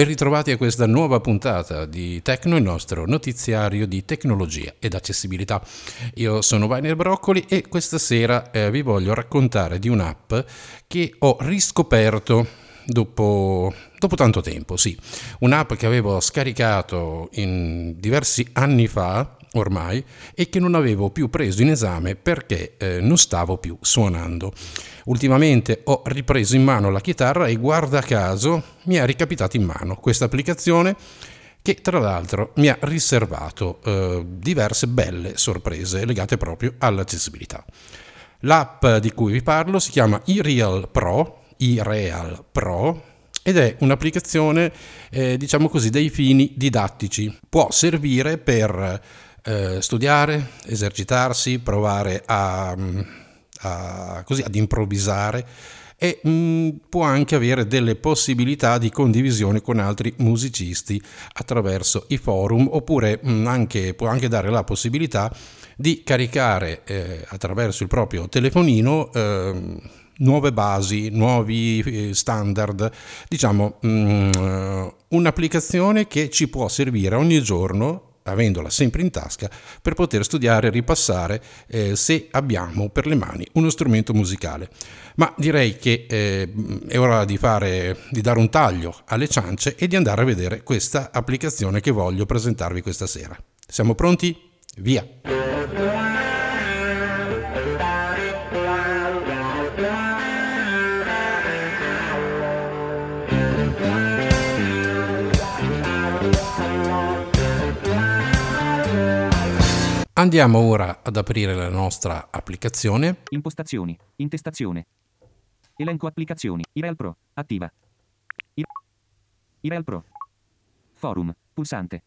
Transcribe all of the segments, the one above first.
Ben ritrovati a questa nuova puntata di Tecno, il nostro notiziario di tecnologia ed accessibilità. Io sono Vainer Broccoli e questa sera eh, vi voglio raccontare di un'app che ho riscoperto dopo, dopo tanto tempo, sì. Un'app che avevo scaricato diversi anni fa ormai e che non avevo più preso in esame perché eh, non stavo più suonando. Ultimamente ho ripreso in mano la chitarra e guarda caso mi è ricapitata in mano questa applicazione che tra l'altro mi ha riservato eh, diverse belle sorprese legate proprio all'accessibilità. L'app di cui vi parlo si chiama iReal Pro, iReal Pro ed è un'applicazione eh, diciamo così dei fini didattici. Può servire per eh, studiare, esercitarsi, provare a, a, così, ad improvvisare e mh, mm, può anche avere delle possibilità di condivisione con altri musicisti attraverso i forum oppure mh, mm, anche, può anche dare la possibilità di caricare eh, attraverso il proprio telefonino eh, nuove basi, nuovi eh, standard, diciamo mh, mm, un'applicazione che ci può servire ogni giorno avendola sempre in tasca, per poter studiare e ripassare eh, se abbiamo per le mani uno strumento musicale. Ma direi che eh, è ora di, fare, di dare un taglio alle ciance e di andare a vedere questa applicazione che voglio presentarvi questa sera. Siamo pronti? Via! Andiamo ora ad aprire la nostra applicazione. Impostazioni, intestazione. Elenco applicazioni. Irel Pro, attiva. Irel Pro. Forum, pulsante.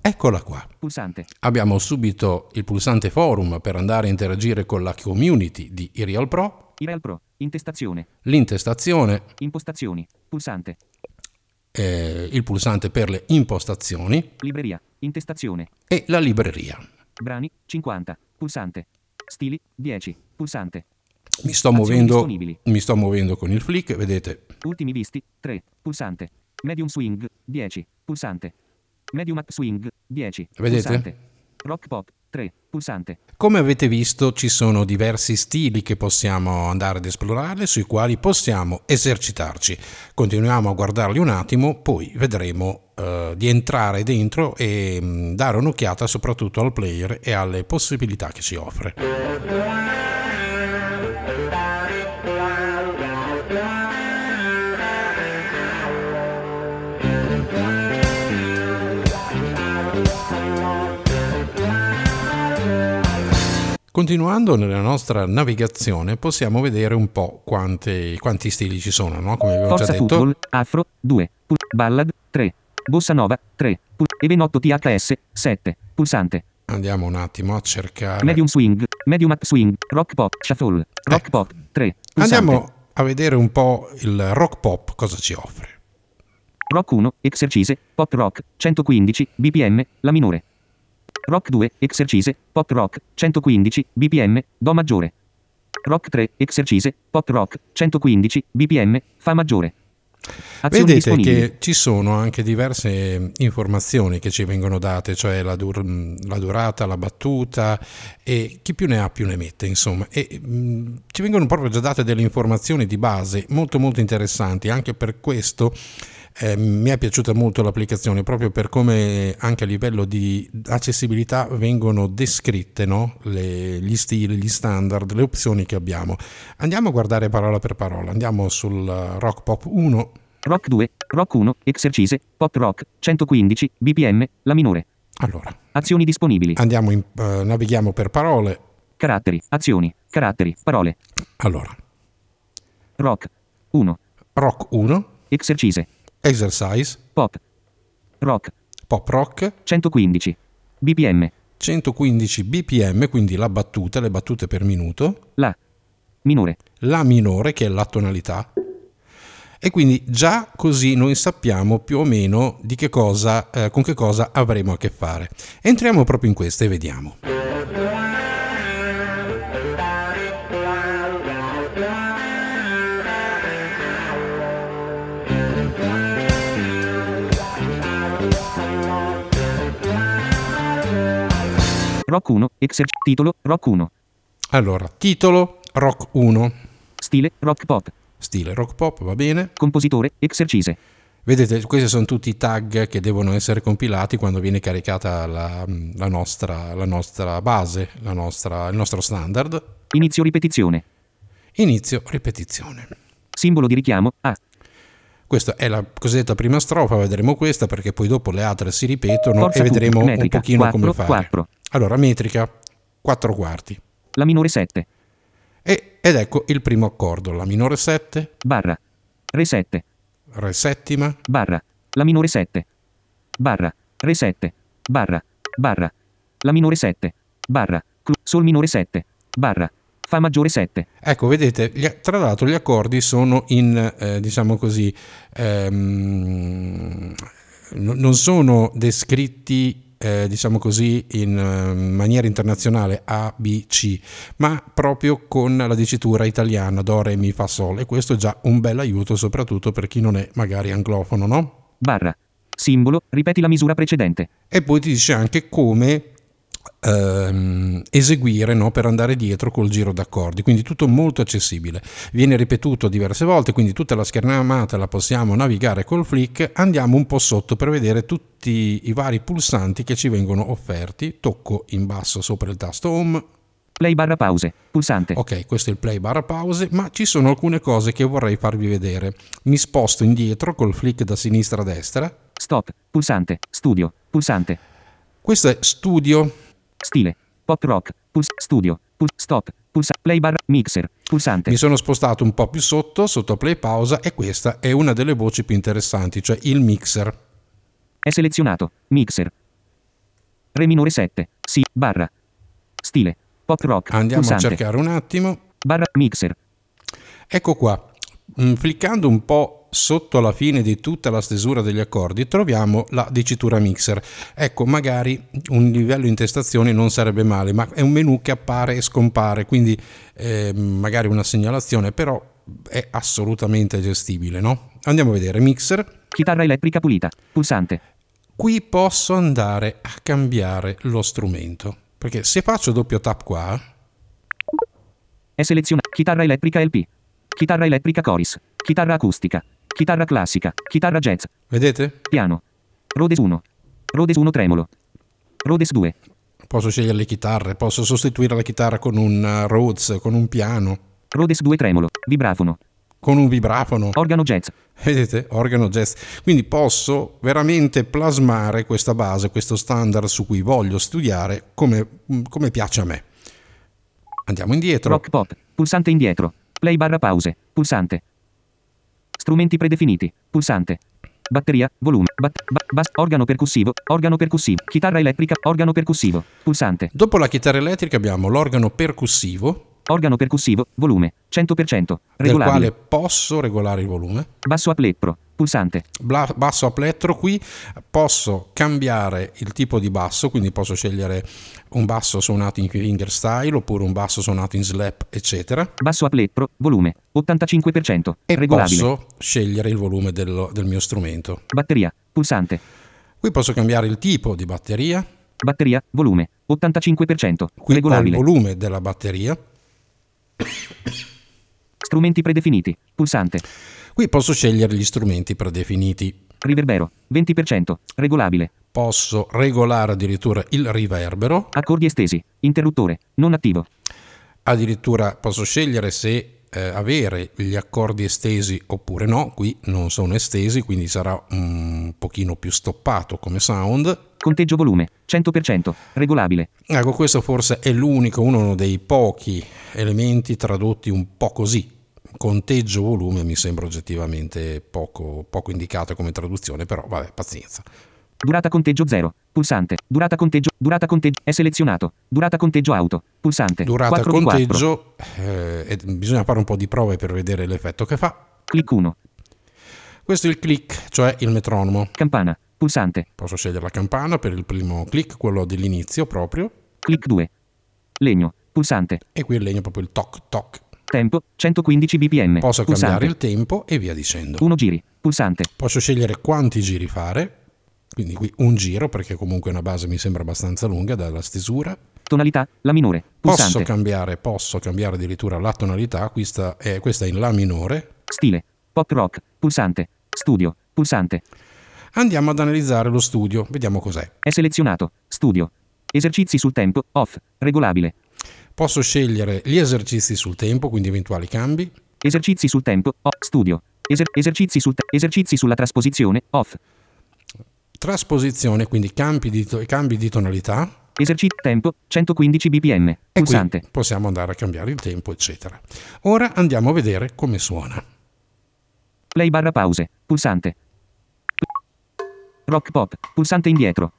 Eccola qua. Pulsante. Abbiamo subito il pulsante forum per andare a interagire con la community di Irel Pro. Irel Pro, intestazione. L'intestazione. Impostazioni, pulsante. Eh, il pulsante per le impostazioni. Libreria, intestazione. E la libreria. Brani 50. Pulsante. Stili 10. Pulsante. Mi sto, muovendo, mi sto muovendo con il flick, vedete. Ultimi visti 3. Pulsante. Medium swing 10. Pulsante. Medium up swing 10. Vedete? Pulsante. Rock pop 3. Pulsante. Come avete visto ci sono diversi stili che possiamo andare ad esplorare, sui quali possiamo esercitarci. Continuiamo a guardarli un attimo, poi vedremo uh, di entrare dentro e mh, mm, dare un'occhiata soprattutto al player e alle possibilità che ci offre. Continuando nella nostra navigazione possiamo vedere un po' quanti, quanti stili ci sono, no? come avevo Forza già detto. Football, Afro 2, Ballad 3, Bossa Nova 3, Evenotto THS 7, Pulsante. Andiamo un attimo a cercare. Medium Swing, Medium Up Swing, Rock Pop, Shuffle, Rock eh. Pop 3. Pulsante. Andiamo a vedere un po' il rock pop cosa ci offre. Rock 1, Exercise, Pop Rock, 115, BPM, la minore. Rock 2, Exercise, Pop Rock, 115, BPM, Do maggiore. Rock 3, Exercise, Pop Rock, 115, BPM, Fa maggiore. Azioni Vedete che ci sono anche diverse informazioni che ci vengono date, cioè la, dur- la, durata, la battuta e chi più ne ha più ne mette, insomma. E mh, ci vengono proprio già date delle informazioni di base molto molto interessanti, anche per questo eh, mi è piaciuta molto l'applicazione proprio per come anche a livello di accessibilità vengono descritte no? le, gli stili, gli standard, le opzioni che abbiamo. Andiamo a guardare parola per parola, andiamo sul Rock Pop 1. Rock 2, Rock 1, Exercise, Pop Rock, 115, BPM, la minore. Allora. Azioni disponibili. Andiamo in, uh, navighiamo per parole. Caratteri, azioni, caratteri, parole. Allora. Rock 1. Rock 1. Exercise. Exercise. Pop. Rock. Pop rock. 115. BPM. 115 bpm, quindi la battuta, le battute per minuto. La minore. La minore, che è la tonalità. E quindi già così noi sappiamo più o meno di che cosa, eh, con che cosa avremo a che fare. Entriamo proprio in questa e vediamo. Rock 1, exerc- titolo, Rock 1. Allora, titolo Rock 1, Stile, Rock Pop. stile rock pop, va bene. Compositore, exercise. Vedete, questi sono tutti i tag che devono essere compilati quando viene caricata la, la nostra, la nostra base, la nostra- il nostro standard. Inizio ripetizione. Inizio ripetizione. Simbolo di richiamo, A. Questa è la cosiddetta prima strofa, vedremo questa perché poi dopo le altre si ripetono Forza e vedremo Q, un metrica, pochino 4, come fare. 4. Allora, metrica 4 quarti. La minore 7. E- ed ecco il primo accordo, la minore 7, Barra. Re 7. re settima, Barra. La minore 7. Barra. Re 7. Barra. Barra. La minore 7. Barra. Sol minore 7. Barra. Fa maggiore 7. Ecco, vedete, gli- tra l'altro gli accordi sono in, eh, diciamo così, ehm, no- non sono descritti, eh, diciamo così, in eh, maniera internazionale A, B, C, ma proprio con la dicitura italiana Do, Re, Mi, Fa, Sol. E questo è già un bel aiuto, soprattutto per chi non è magari anglofono, no? Barra. Simbolo. Ripeti la misura precedente. E poi ti dice anche come ehm, eseguire no, per andare dietro col giro d'accordi, quindi tutto molto accessibile. Viene ripetuto diverse volte, quindi tutta la schermata la possiamo navigare col flick. Andiamo un po' sotto per vedere tutti i vari pulsanti che ci vengono offerti. Tocco in basso sopra il tasto home. Play barra pause. Pulsante. Ok, questo è il play barra pause, ma ci sono alcune cose che vorrei farvi vedere. Mi sposto indietro col flick da sinistra a destra. Stop. Pulsante. Studio. Pulsante. Questo è studio, Stile. Pop rock. Puls. Studio. Puls. Stop. Pulsa. Play barra. Mixer. Pulsante. Mi sono spostato un po' più sotto, sotto play pausa e questa è una delle voci più interessanti, cioè il mixer. È selezionato. Mixer. Re minore 7. Si. Barra. Stile. Pop rock. Andiamo Pulsante. a cercare un attimo. Barra. Mixer. Ecco qua. Mm, Cliccando un po' sotto la fine di tutta la stesura degli accordi troviamo la dicitura mixer. Ecco, magari un livello intestazione non sarebbe male, ma è un menu che appare e scompare, quindi eh, magari una segnalazione, però è assolutamente gestibile, no? Andiamo a vedere mixer. Chitarra elettrica pulita. Pulsante. Qui posso andare a cambiare lo strumento, perché se faccio doppio tap qua, È selezionato. Chitarra elettrica LP. Chitarra elettrica Coris. Chitarra acustica. Chitarra classica. Chitarra jazz. vedete? Piano. Rhodes 1. Rhodes 1 tremolo. Rhodes 2. Posso scegliere le chitarre, posso sostituire la chitarra con un uh, Rhodes, con un piano, Rhodes 2 tremolo. Vibrafono. con un vibrafono. Organo jazz. Vedete? Organo jazz. Quindi posso veramente plasmare questa base, questo standard su cui voglio studiare come, come piace a me. Andiamo indietro. Rock pop. Pulsante indietro. Play barra pause. Pulsante. Strumenti predefiniti. Pulsante. Batteria. Volume. Bat- ba- bass- organo percussivo. Organo percussivo. Chitarra elettrica. Organo percussivo. Pulsante. Dopo la chitarra elettrica abbiamo l'organo percussivo, Organo percussivo. Volume. 100%. del Regolabile. quale posso regolare il volume. Basso a plettro. Pulsante. Bla- basso a plettro qui posso cambiare il tipo di basso quindi posso scegliere un basso suonato in fingerstyle oppure un basso suonato in slap eccetera Basso a plettro. Volume. 85%. e Regolabile. posso scegliere il volume dello- del mio strumento Batteria. Pulsante. qui posso cambiare il tipo di batteria Batteria. Volume. 85%. qui ho il Regolabile. volume della batteria Strumenti predefiniti. Pulsante. qui posso scegliere gli strumenti predefiniti Riverbero. 20%. Regolabile. posso regolare addirittura il riverbero Accordi estesi. Interruttore. Non attivo. addirittura posso scegliere se eh, avere gli accordi estesi oppure no, qui non sono estesi, quindi sarà un pochino più stoppato come sound. Conteggio volume. 100%. Regolabile. Ecco, questo forse è l'unico, uno dei pochi elementi tradotti un po' così. Conteggio volume mi sembra oggettivamente poco, poco indicato come traduzione, però vabbè, pazienza. Durata conteggio 0. Pulsante. Durata conteggio. Durata conteggio. È selezionato. Durata conteggio auto. Pulsante. Durata 4 di 4. conteggio, eh, bisogna fare un po' di prove per vedere l'effetto che fa. Clic 1. Questo è il click, cioè il metronomo. Campana. Pulsante. Posso scegliere la campana per il primo click, quello dell'inizio proprio, Clic 2. Legno. Pulsante. e qui il legno proprio il toc toc. Tempo. 115 bpm. Posso Pulsante. cambiare il tempo e via dicendo. 1 giri. Pulsante. Posso scegliere quanti giri fare, quindi qui un giro perché comunque una base mi sembra abbastanza lunga dalla stesura. Tonalità, La minore. Posso Pulsante. cambiare, posso cambiare addirittura la tonalità, questa è, questa è in La minore. Stile. Pop rock. Pulsante. Studio. Pulsante. Andiamo ad analizzare lo studio, vediamo cos'è. È selezionato. Studio. Esercizi sul tempo. Off. Regolabile. Posso scegliere gli esercizi sul tempo, quindi eventuali cambi. Esercizi sul tempo. O. Studio. Eser- esercizi, sul te- esercizi sulla trasposizione. Off. Trasposizione, quindi cambi di, to- cambi di tonalità. Esercizio tempo 115 bpm. E Pulsante. possiamo andare a cambiare il tempo, eccetera. Ora andiamo a vedere come suona. Play barra pause. Pulsante. Rock pop. Pulsante indietro.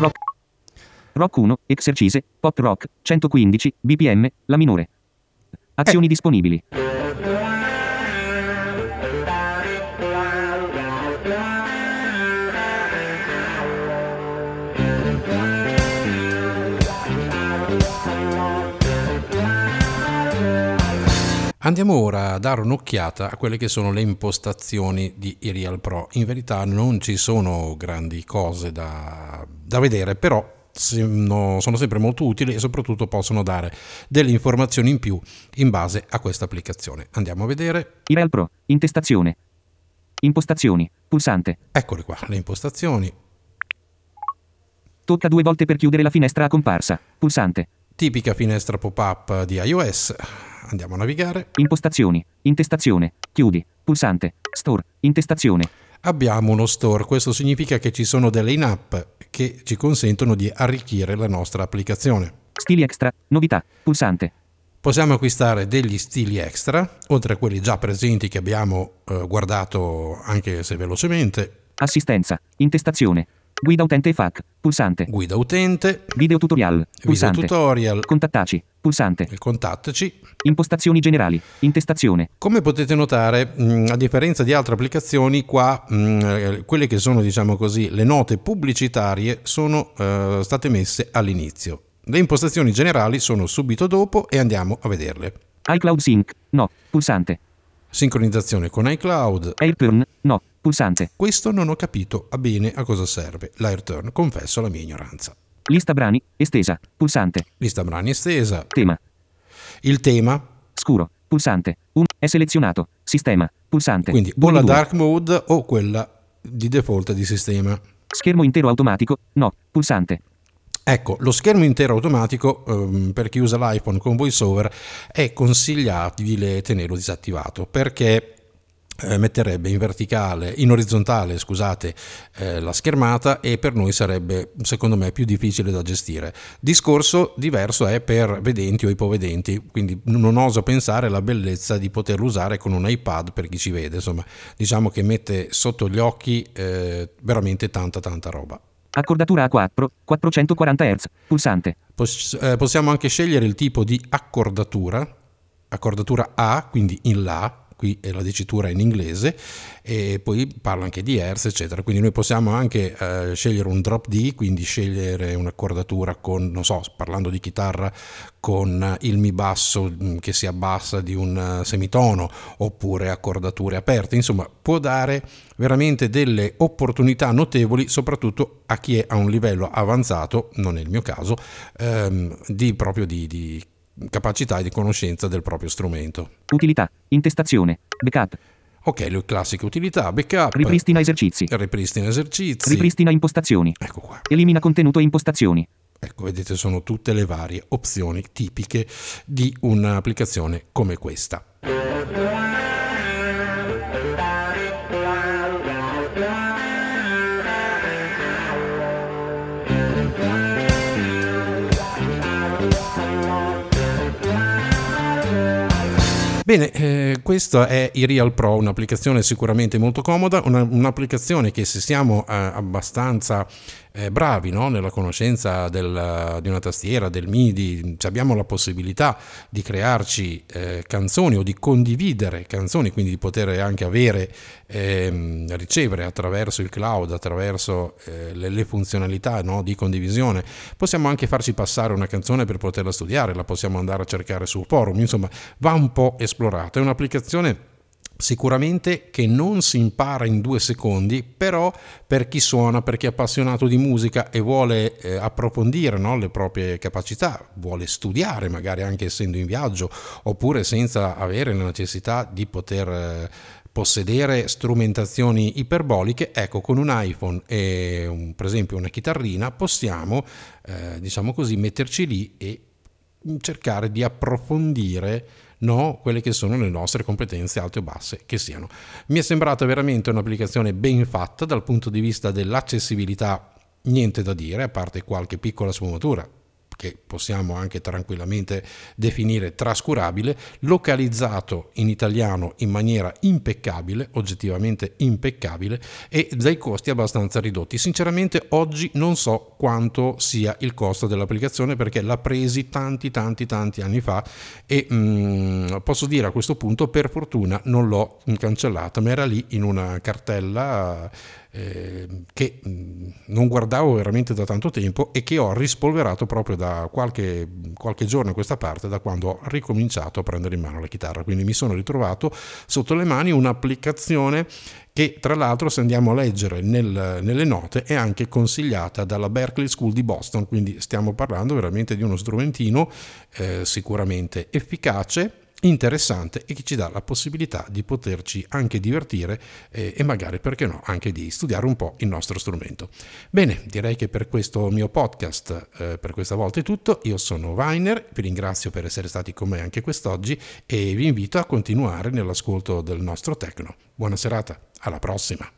Rock. Rock 1, Exercise, Pop Rock, 115, bpm, la minore. Azioni disponibili. Andiamo ora a dare un'occhiata a quelle che sono le impostazioni di Real Pro. In verità non ci sono grandi cose da, da vedere, però sono sono sempre molto utili e soprattutto possono dare delle informazioni in più in base a questa applicazione. Andiamo a vedere, Ireal Pro. Intestazione. Impostazioni. Pulsante. eccole qua, le impostazioni. Tocca due volte per chiudere la finestra a comparsa. Pulsante. Tipica finestra pop-up di iOS. Andiamo a navigare. Impostazioni. Intestazione. Chiudi. Pulsante. Store. Intestazione. Abbiamo uno store, questo significa che ci sono delle in-app che ci consentono di arricchire la nostra applicazione. Stili extra. Novità. Pulsante. Possiamo acquistare degli stili extra, oltre a quelli già presenti che abbiamo eh, guardato anche se velocemente. Assistenza. Intestazione. Guida utente FAQ. Pulsante. Guida utente, Video tutorial. video Pulsante. tutorial, Contattaci. Pulsante. il contattaci. Impostazioni generali. Intestazione. Come potete notare, mh, a differenza di altre applicazioni, qua mh, eh, quelle che sono, diciamo così, le note pubblicitarie sono eh, state messe all'inizio. Le impostazioni generali sono subito dopo e andiamo a vederle. iCloud Sync. No. Pulsante. Sincronizzazione con iCloud. AirTurn. No. Pulsante. Questo non ho capito a bene a cosa serve. L'AirTurn, confesso la mia ignoranza. Lista brani. Estesa. Pulsante. Lista brani estesa. Tema. Il tema, Scuro. Pulsante. 1. È selezionato. Sistema. Pulsante. quindi o la dark mode o quella di default di sistema. Schermo intero automatico. No. Pulsante. Ecco, lo schermo intero automatico ehm, per chi usa l'iPhone con VoiceOver è consigliabile tenerlo disattivato perché metterebbe in verticale, in orizzontale, scusate, eh, la schermata e per noi sarebbe, secondo me, più difficile da gestire. Discorso diverso è per vedenti o ipovedenti, quindi non oso pensare alla bellezza di poterlo usare con un iPad per chi ci vede, insomma, diciamo che mette sotto gli occhi eh, veramente tanta tanta roba. Accordatura A4. 440 Hz. Pulsante. Poss- eh, possiamo anche scegliere il tipo di accordatura, accordatura A, quindi in La, qui è la dicitura in inglese, e poi parla anche di Hertz, eccetera. Quindi noi possiamo anche eh, scegliere un drop D, quindi scegliere un'accordatura con, non so, parlando di chitarra, con il Mi basso mh, che si abbassa di un eh, semitono, oppure accordature aperte. Insomma, può dare veramente delle opportunità notevoli, soprattutto a chi è a un livello avanzato, non è il mio caso, ehm, di proprio di, di capacità e di conoscenza del proprio strumento. Utilità. Intestazione. Backup. Ok, le classiche utilità, backup, Ripristina esercizi. ripristina esercizi. Ripristina impostazioni. ecco qua. Elimina contenuto e impostazioni. Ecco, vedete, sono tutte le varie opzioni tipiche di un'applicazione come questa. Bene, eh, questa è Real Pro, un'applicazione sicuramente molto comoda, una, un'applicazione che se siamo eh, abbastanza eh, bravi no? nella conoscenza del, di una tastiera, del MIDI, abbiamo la possibilità di crearci eh, canzoni o di condividere canzoni, quindi di poter anche avere, ehm, ricevere attraverso il cloud, attraverso eh, le, le, funzionalità no? di condivisione. Possiamo anche farci passare una canzone per poterla studiare, la possiamo andare a cercare sul forum, insomma va un po' esplorata. È un'applicazione Sicuramente che non si impara in due secondi, però per chi suona, per chi è appassionato di musica e vuole eh, approfondire no, le proprie capacità, vuole studiare magari anche essendo in viaggio, oppure senza avere la necessità di poter eh, possedere strumentazioni iperboliche, ecco con un iPhone e un, per esempio una chitarrina possiamo, eh, diciamo così, metterci lì e cercare di approfondire no quelle che sono le nostre competenze alte o basse che siano. Mi è sembrata veramente un'applicazione ben fatta dal punto di vista dell'accessibilità, niente da dire, a parte qualche piccola sfumatura che possiamo anche tranquillamente definire trascurabile, localizzato in italiano in maniera impeccabile, oggettivamente impeccabile e dai costi abbastanza ridotti. Sinceramente oggi non so quanto sia il costo dell'applicazione perché l'ha presi tanti tanti tanti anni fa e mm, posso dire a questo punto per fortuna non l'ho cancellata, ma era lì in una cartella eh, che mm, non guardavo veramente da tanto tempo e che ho rispolverato proprio da qualche, qualche giorno a questa parte, da quando ho ricominciato a prendere in mano la chitarra. Quindi mi sono ritrovato sotto le mani un'applicazione che tra l'altro se andiamo a leggere nel, nelle note è anche consigliata dalla Berkeley School di Boston, quindi stiamo parlando veramente di uno strumentino eh, sicuramente efficace interessante e che ci dà la possibilità di poterci anche divertire eh, e magari perché no anche di studiare un po' il nostro strumento. Bene, direi che per questo mio podcast eh, per questa volta è tutto. Io sono Weiner, vi ringrazio per essere stati con me anche quest'oggi e vi invito a continuare nell'ascolto del nostro Tecno. Buona serata, alla prossima.